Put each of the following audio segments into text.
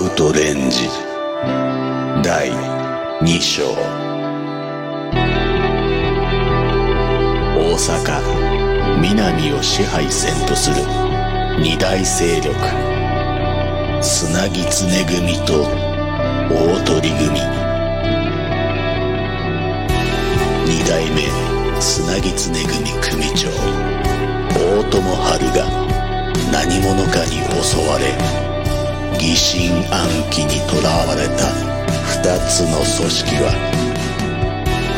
ウトレンジ。第2章。大阪。南を支配せんとする。二大勢力。砂木常組と大鳥組。二代目。砂木常組組長。大友春が。何者かに襲われ。疑心暗鬼にとらわれた二つの組織は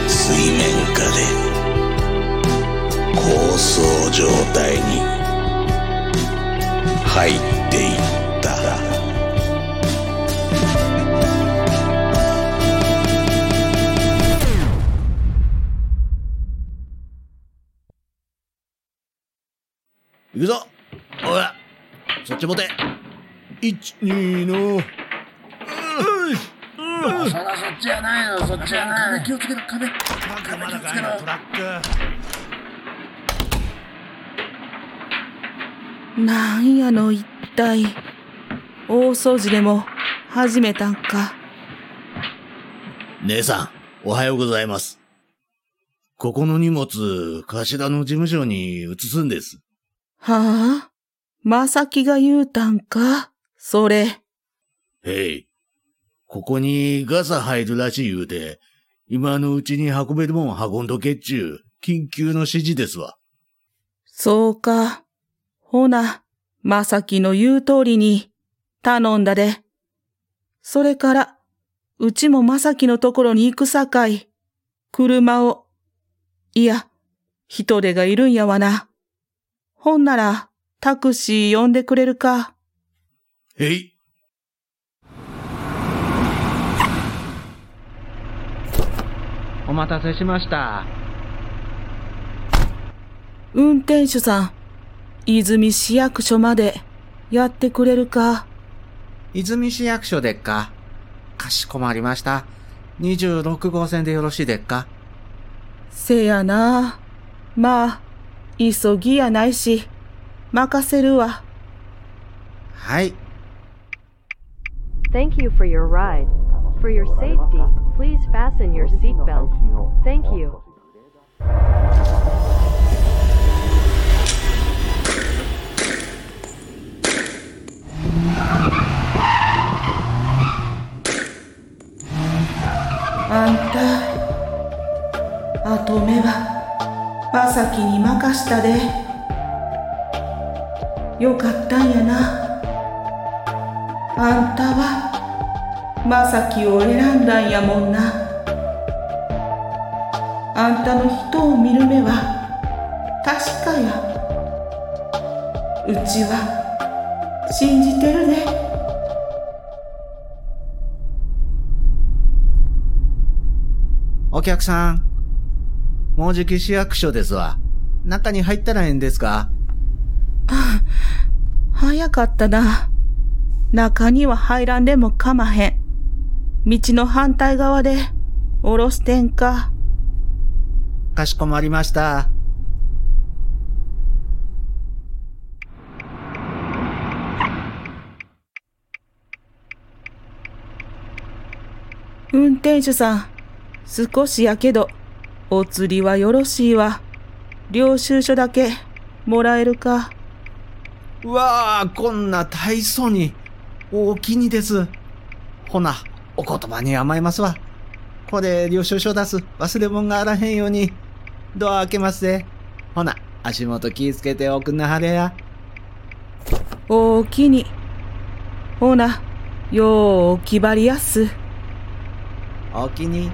水面下で構想状態に入っていった。ら行くぞ。おいそっち持て。一二の。うそらそっちやないよ、そっちやない。気をつけろ、壁。まだかいなトラックなん。やの一体。大掃除でも始めたん。か。姉さん。おはようございますここの荷物頭の事務所に移すん。ですはあまさきが言うたん。かそれ。へいここにガサ入るらしい言うて今のうちに運べるもん運んどけっちゅう緊急の指示ですわそうか。ほな、まさきの言う通りに頼んだで。それから、うちもまさきのところに行くさかい、車を、いや、人手がいるんやわな。ほんなら、タクシー呼んでくれるか。へいお待たせしました。運転手さん、泉市役所までやってくれるか？泉市役所でっか？かしこまりました。26号線でよろしいでっか？せやな。まあ、急ぎやないし、任せるわ。はい。Thank you for your ride. For your safety, please fasten your seatbelt. Thank you. あんた、あと目は、まさきに任したで。よかったんやな。 あんたは、まさきを選んだんやもんな。あんたの人を見る目は、確かや。うちは、信じてるで。お客さん。もうじき市役所ですわ。中に入ったらええんですか？早かったな。中には入らんでもかまへん。道の反対側で、おろしてんか。かしこまりました。運転手さん、少しやけど、お釣りはよろしいわ。領収書だけ、もらえるか。うわあ、こんな大層に。大きにです。ほな、お言葉に甘えますわ。これ、領収書出す。忘れ物があらへんように。ドア開けますぜ。ほな、足元気ぃつけておくなはれや。おおきに。ほな、よう気張りやっす。おおきに。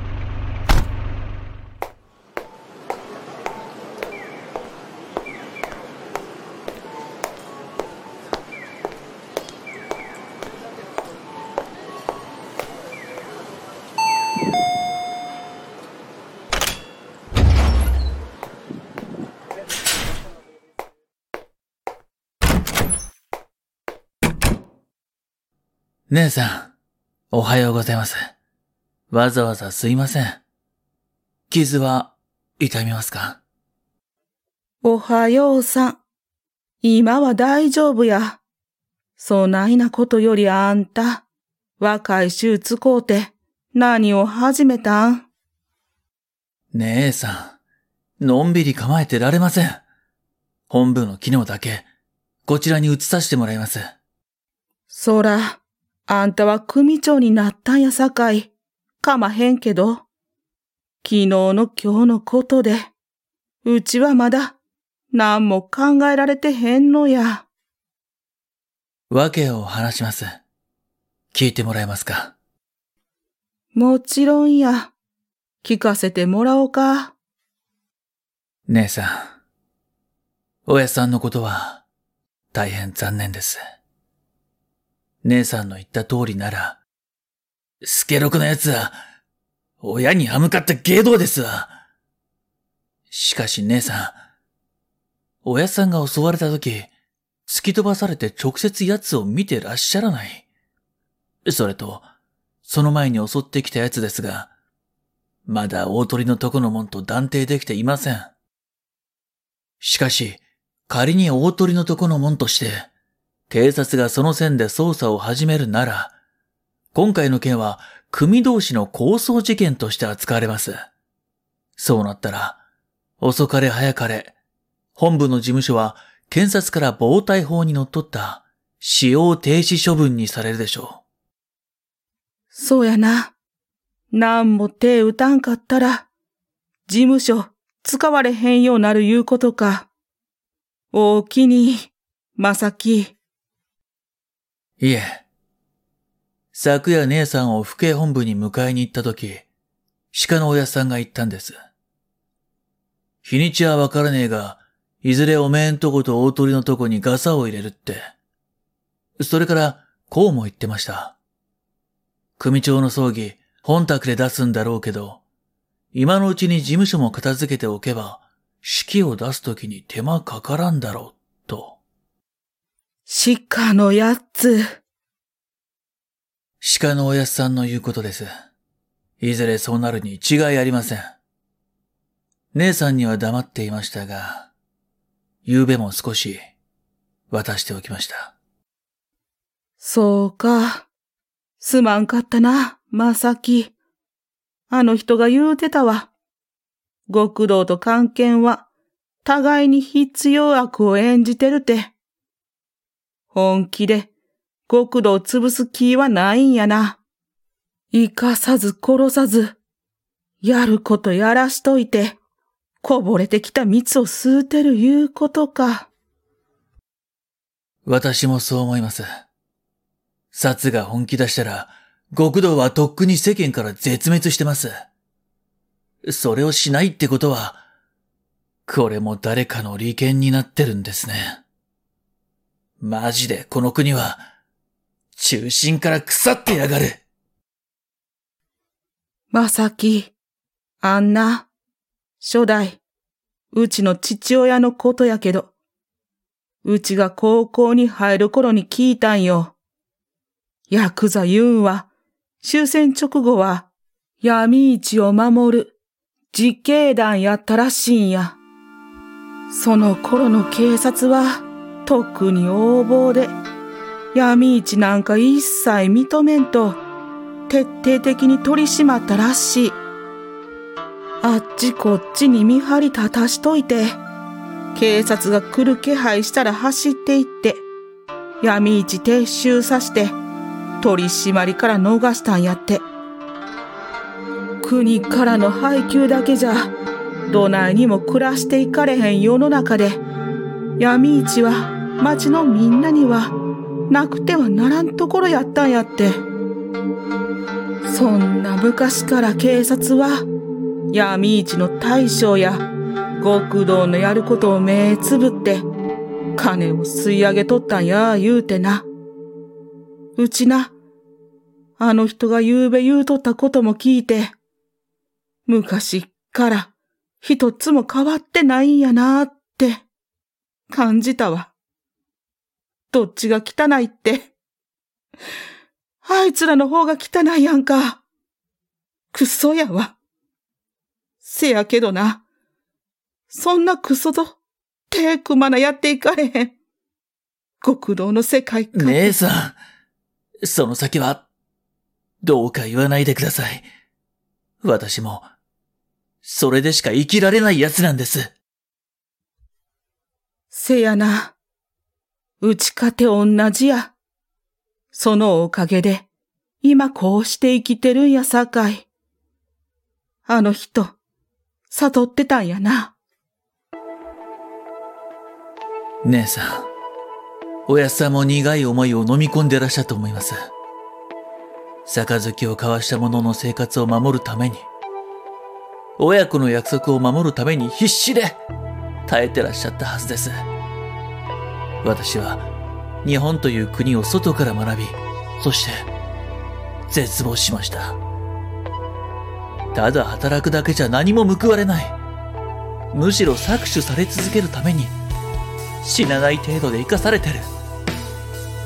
姉さん、おはようございます。わざわざすいません。傷は痛みますか？おはようさん。今は大丈夫や。そないなことよりあんた、若い衆使うて何を始めたん？姉さん、のんびり構えてられません。本部の機能だけ、こちらに移させてもらいます。そら、あんたは組長になったんやさかい、かまへんけど、昨日の今日のことで、うちはまだ何も考えられてへんのや。わけを話します。聞いてもらえますか？もちろんや。聞かせてもらおうか。姉さん、親さんのことは大変残念です。姉さんの言った通りなら、スケロクのやつは、親に歯向かった芸道ですわ。しかし姉さん、親さんが襲われた時、突き飛ばされて直接奴を見てらっしゃらない。それと、その前に襲ってきた奴ですが、まだ大鳥のとこのもんと断定できていません。しかし、仮に大鳥のとこのもんとして、警察がその線で捜査を始めるなら、今回の件は組同士の抗争事件として扱われます。そうなったら、遅かれ早かれ、本部の事務所は検察から防体法にのっった使用停止処分にされるでしょうそうやな。なんも手打たんかったら、事務所使われへんようなるいうことか。おおきに、まさき。いえ。昨夜姉さんを府警本部に迎えに行った時、鹿の親さんが言ったんです。日にちはわからねえが、いずれおめえんとこと大鳥のとこにガサを入れるって。それから、こうも言ってました。組長の葬儀、本宅で出すんだろうけど、今のうちに事務所も片付けておけば、式を出すときに手間かからんだろう、鹿のやつ。鹿のおやっさんの言うことです。いずれそうなるに違いありません。姉さんには黙っていましたが、夕べも少し渡しておきました。そうか。すまんかったな、まさき。あの人が言うてたわ。極道と関係は、互いに必要悪を演じてるて。本気で、極道を潰す気はないんやな。生かさず殺さず、やることやらしといて、こぼれてきた蜜を吸うてるいうことか。私もそう思います。殺が本気出したら、極道はとっくに世間から絶滅してます。それをしないってことは、これも誰かの利権になってるんですね。マジでこの国は、中心から腐ってやがる。まさき、あんな、初代、うちの父親のことやけど、うちが高校に入る頃に聞いたんよ。ヤクザユンは、終戦直後は、闇市を守る、実刑団やったらしいんや。その頃の警察は、特に横暴で、闇市なんか一切認めんと、徹底的に取り締まったらしい。あっちこっちに見張り立たしといて、警察が来る気配したら走って行って、闇市撤収さして、取り締まりから逃したんやって。国からの配給だけじゃ、どないにも暮らしていかれへん世の中で、闇市は町のみんなにはなくてはならんところやったんやって。そんな昔から警察は、闇市の大将や極道のやることを目つぶって、金を吸い上げとったんや言うてな。うちな、あの人がゆうべ言うとったことも聞いて、昔っから一つも変わってないんやなって感じたわ。どっちが汚いって。あいつらの方が汚いやんか。クソやわ。せやけどな。そんなクソと手組まなやっていかれへん。極道の世界か。姉さん、その先は、どうか言わないでください。私も、それでしか生きられない奴なんです。せやな。うちかて同じや。そのおかげで、今こうして生きてるんやさかい。あの人、悟ってたんやな。姉さん、おやっさんも苦い思いを飲み込んでらっしゃると思います。杯を交わした者の生活を守るために、親子の約束を守るために必死で耐えてらっしゃったはずです。私は日本という国を外から学び、そして絶望しました。ただ働くだけじゃ何も報われない。むしろ搾取され続けるために死なない程度で生かされてる。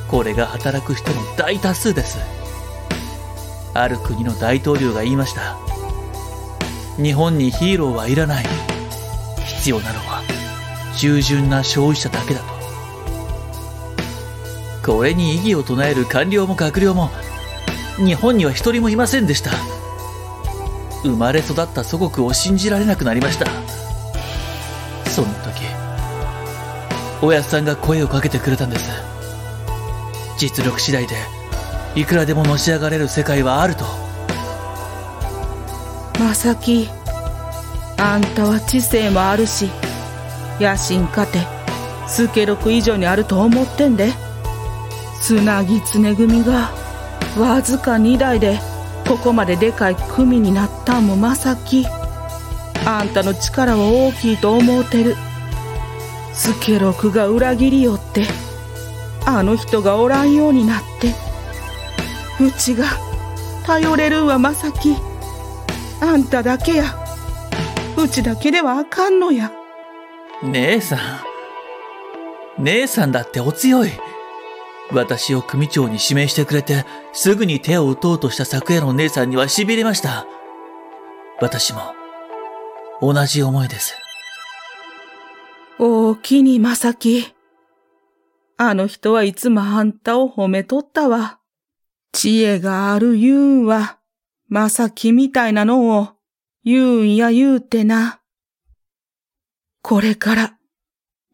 これが働く人の大多数です。ある国の大統領が言いました。日本にヒーローはいらない。必要なのは従順な消費者だけだと。これに異議を唱える官僚も閣僚も日本には一人もいませんでした。生まれ育った祖国を信じられなくなりました。そんな時、おやさんが声をかけてくれたんです。実力次第でいくらでものし上がれる世界はあると。まさき、あんたは知性もあるし、野心家て、スケロク以上にあると思ってんで。つなぎつね組が、わずか2台で、ここまででかい組になったんもまさき。あんたの力は大きいと思うてる。スケロクが裏切りよって、あの人がおらんようになって、うちが頼れるんはまさき。あんただけや。うちだけではあかんのや。姉さん。姉さんだってお強い。私を組長に指名してくれて、すぐに手を打とうとした昨夜の姉さんには痺れました。私も、同じ思いです。おおきにまさき。あの人はいつもあんたを褒めとったわ。知恵がある言うんは、まさきみたいなのを言うんや言うてな。これから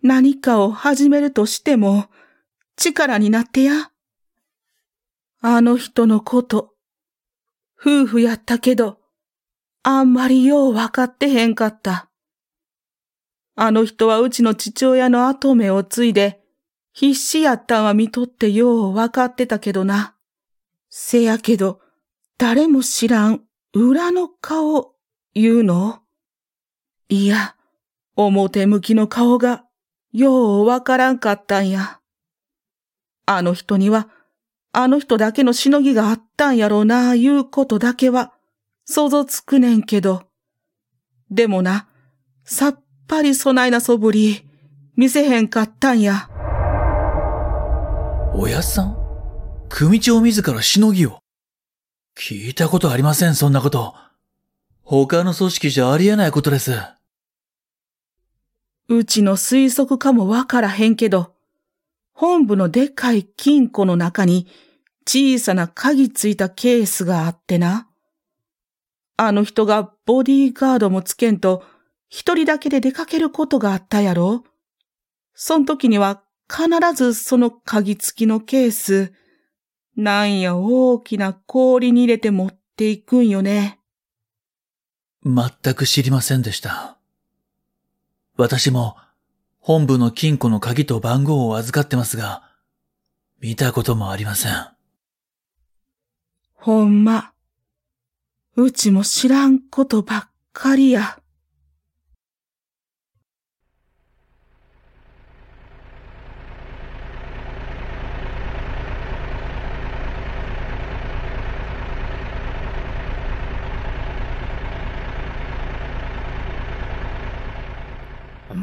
何かを始めるとしても力になってや？あの人のこと、夫婦やったけど、あんまりようわかってへんかった。あの人はうちの父親の後目を継いで、必死やったんは見とってようわかってたけどな。せやけど、誰も知らん裏の顔言うの？いや、表向きの顔がようわからんかったんや。あの人には、あの人だけのしのぎがあったんやろうな、いうことだけは想像つくねんけど。でもな、さっぱりそないなそぶり、見せへんかったんや。おやっさん？組長自らしのぎを？聞いたことありません、そんなこと。他の組織じゃありえないことです。うちの推測かもわからへんけど、本部のでっかい金庫の中に小さな鍵ついたケースがあってな。あの人がボディーガードもつけんと一人だけで出かけることがあったやろそん時には必ずその鍵付きのケース、なんや大きな氷に入れて持っていくんよね。全く知りませんでした。私も本部の金庫の鍵と番号を預かってますが、見たこともありません。ほんま。うちも知らんことばっかりや。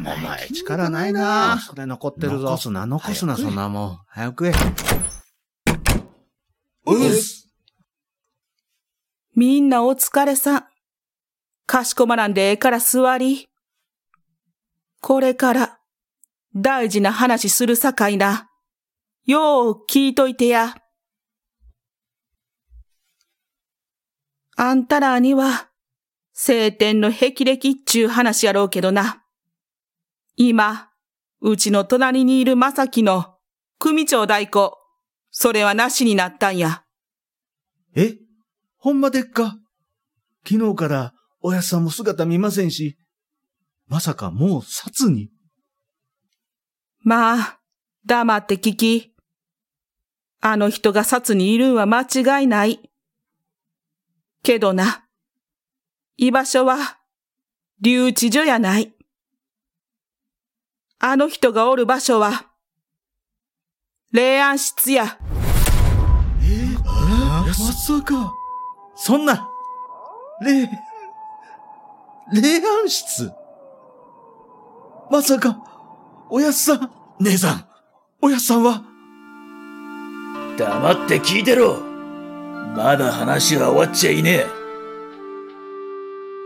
お前、力ないなそれ残ってるぞ。残すな、残すな、そんなもん。早く食え。うっすみんなお疲れさん。かしこまらんでええから座り。これから、大事な話するさかいな。よう聞いといてや。あんたらには、晴天の霹靂っちゅう話やろうけどな。今、うちの隣にいるまさきの組長代行、それはなしになったんや。え？ほんまでっか？昨日からおやっさんも姿見ませんし、まさかもう殺に？まあ、黙って聞き。あの人が殺にいるんは間違いない。けどな、居場所は、留置所やない。あの人がおる場所は、霊安室や。まさか、そんな、霊、霊安室？まさか、おやっさん、姉さん、おやっさんは、黙って聞いてろ。まだ話は終わっちゃいねえ。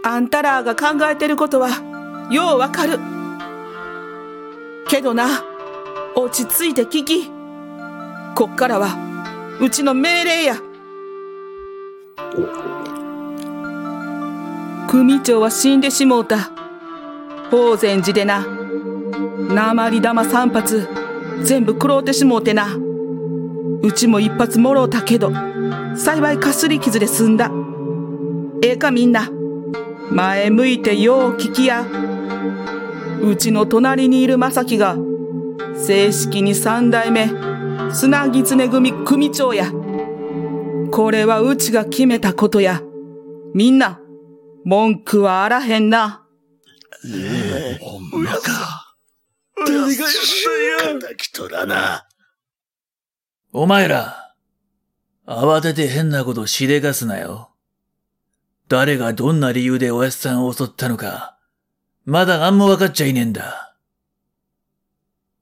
あんたらが考えてることは、ようわかる。けどな、落ち着いて聞き。こっからは、うちの命令や。組長は死んでしもうた。宝禅寺でな。鉛玉三発、全部食ろうてしもうてな。うちも一発もろうたけど、幸いかすり傷で済んだ。ええかみんな。前向いてよう聞きや。うちの隣にいるまさきが、正式に三代目、砂狐組組長や。これはうちが決めたことや。みんな、文句はあらへんな。ほんまか。誰がやったんとらな。お前ら、慌てて変なことしでかすなよ。誰がどんな理由でおやっさんを襲ったのか、まだ何も分かっちゃいねえんだ。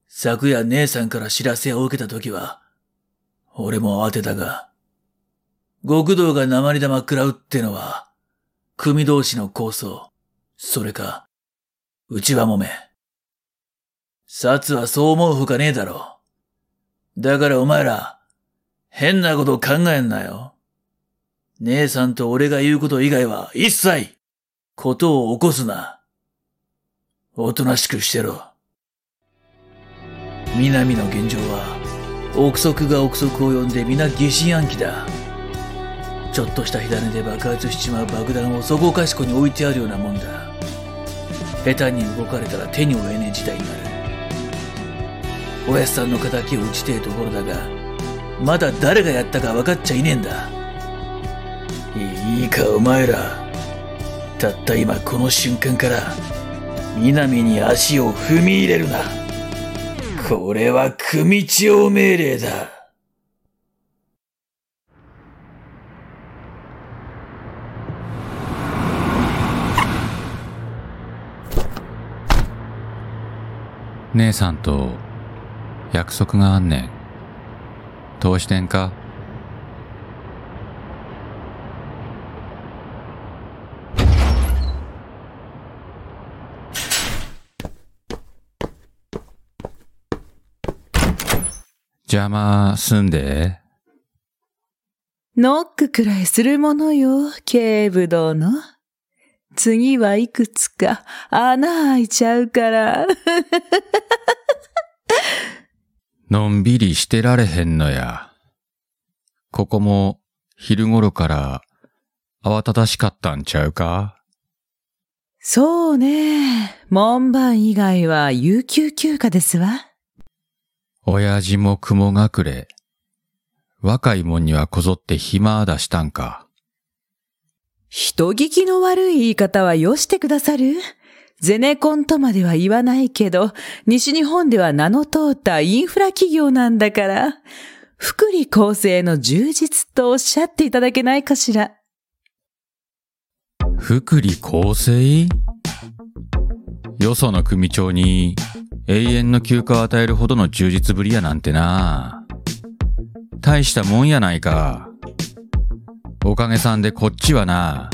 昨夜姉さんから知らせを受けた時は、俺も慌てたが、極道が鉛玉食らうってのは、組同士の構想、それか、内輪もめ。薩はそう思うほかねえだろ。だからお前ら、変なこと考えんなよ。姉さんと俺が言うこと以外は一切、ことを起こすな。おとなしくしてろ。南の現状は、憶測が憶測を呼んで皆疑心暗鬼だ。ちょっとした火種で爆発しちまう爆弾をそこかしこに置いてあるようなもんだ。下手に動かれたら手に負えねえ事態になる。おやっさんの仇を打ちてえところだが、まだ誰がやったか分かっちゃいねえんだ。いいかお前ら、たった今この瞬間から、南に足を踏み入れるな。これは組長命令だ。姉さんと約束があんねん。どうしてんか？邪魔すんで。ノックくらいするものよ、警部殿。次はいくつか穴開いちゃうから。のんびりしてられへんのや。ここも昼頃から慌ただしかったんちゃうか？そうね。門番以外は有給休暇ですわ。親父も雲隠れ。若いもんにはこぞって暇出したんか。人聞きの悪い言い方はよしてくださる？ゼネコンとまでは言わないけど、西日本では名の通ったインフラ企業なんだから、福利厚生の充実とおっしゃっていただけないかしら。福利厚生？よその組長に永遠の休暇を与えるほどの充実ぶりやなんてな。大したもんやないか。おかげさんでこっちはな、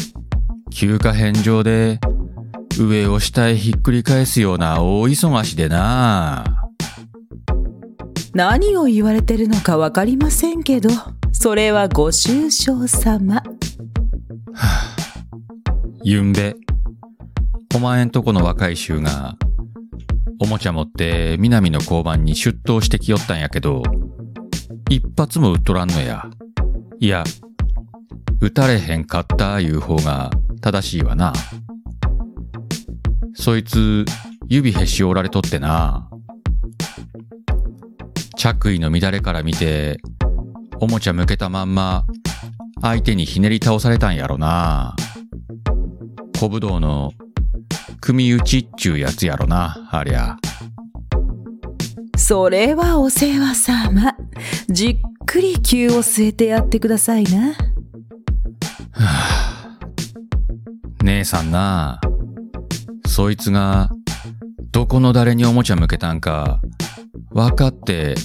休暇返上で上を下へひっくり返すような大忙しでな。何を言われてるのかわかりませんけど、それはご愁傷様。ゆんべ、お前んとこの若い衆が、おもちゃ持って南の交番に出頭してきよったんやけど、一発も撃っとらんのや。いや、撃たれへんかったいう方が正しいわな。そいつ、指へし折られとってな。着衣の乱れから見て、おもちゃ向けたまんま、相手にひねり倒されたんやろな。小武道の、組打ちっちゅうやつやろな、ありゃ。それはお世話様。じっくり気を据えてやってくださいな。姉さんな、そいつが、どこの誰におもちゃ向けたんか、分かって、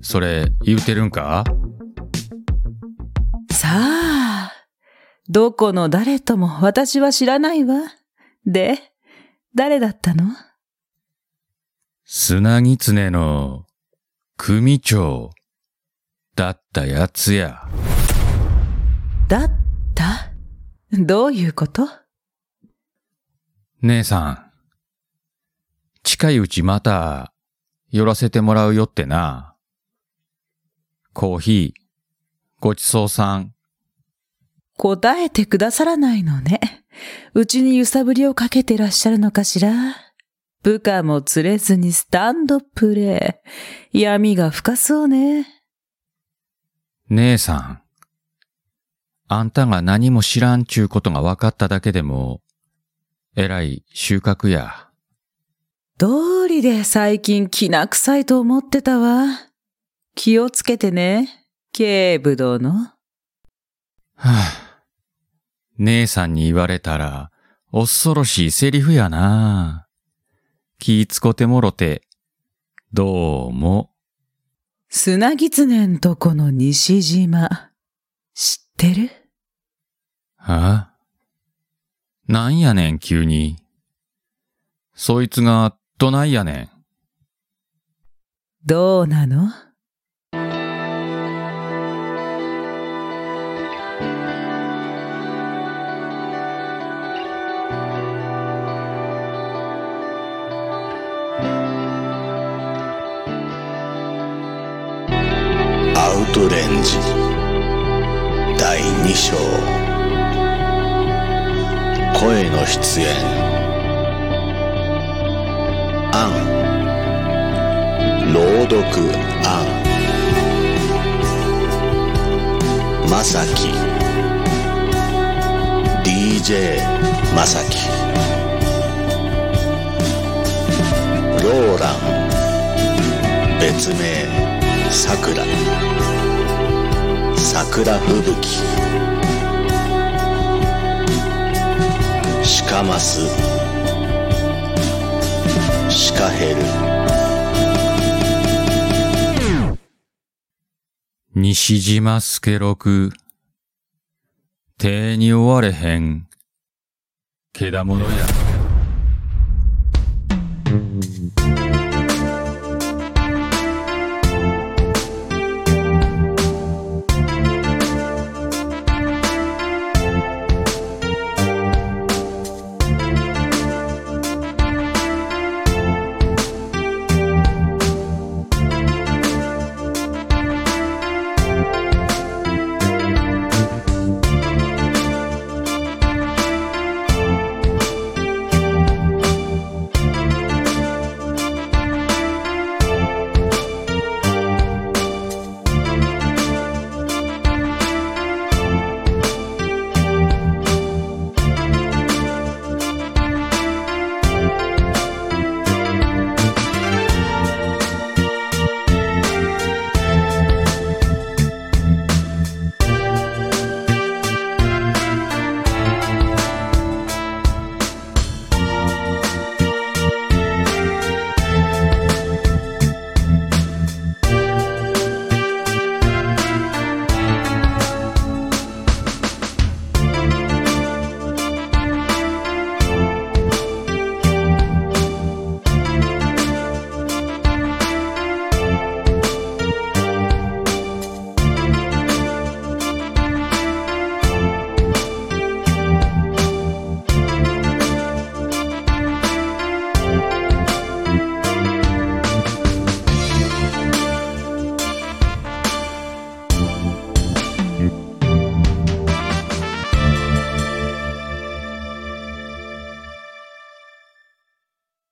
それ言うてるんか？さあ、どこの誰とも私は知らないわ。で、誰だったの？砂狐の、組長、だったやつや。だった？どういうこと？姉さん、近いうちまた、寄らせてもらうよってな。コーヒー、ごちそうさん。答えてくださらないのね。うちに揺さぶりをかけてらっしゃるのかしら？部下も釣れずにスタンドプレイ。闇が深そうね。姉さん、あんたが何も知らんちゅうことが分かっただけでも、えらい収穫や。道理で最近きな臭いと思ってたわ？気をつけてね、警部殿。はあ、姉さんに言われたら、恐ろしいセリフやな。気ぃつこてもろて、どうも。砂狐んとこの西島、知ってる？は？あなんやねん、急に。そいつが、どないやねん。どうなの？トレンジ。第2章。声の出演。アン。朗読。アン。まさき DJ まさきローラン。別名。さくら。桜吹雪シカマスシカヘル西島助六。手に追われへん。けだものや。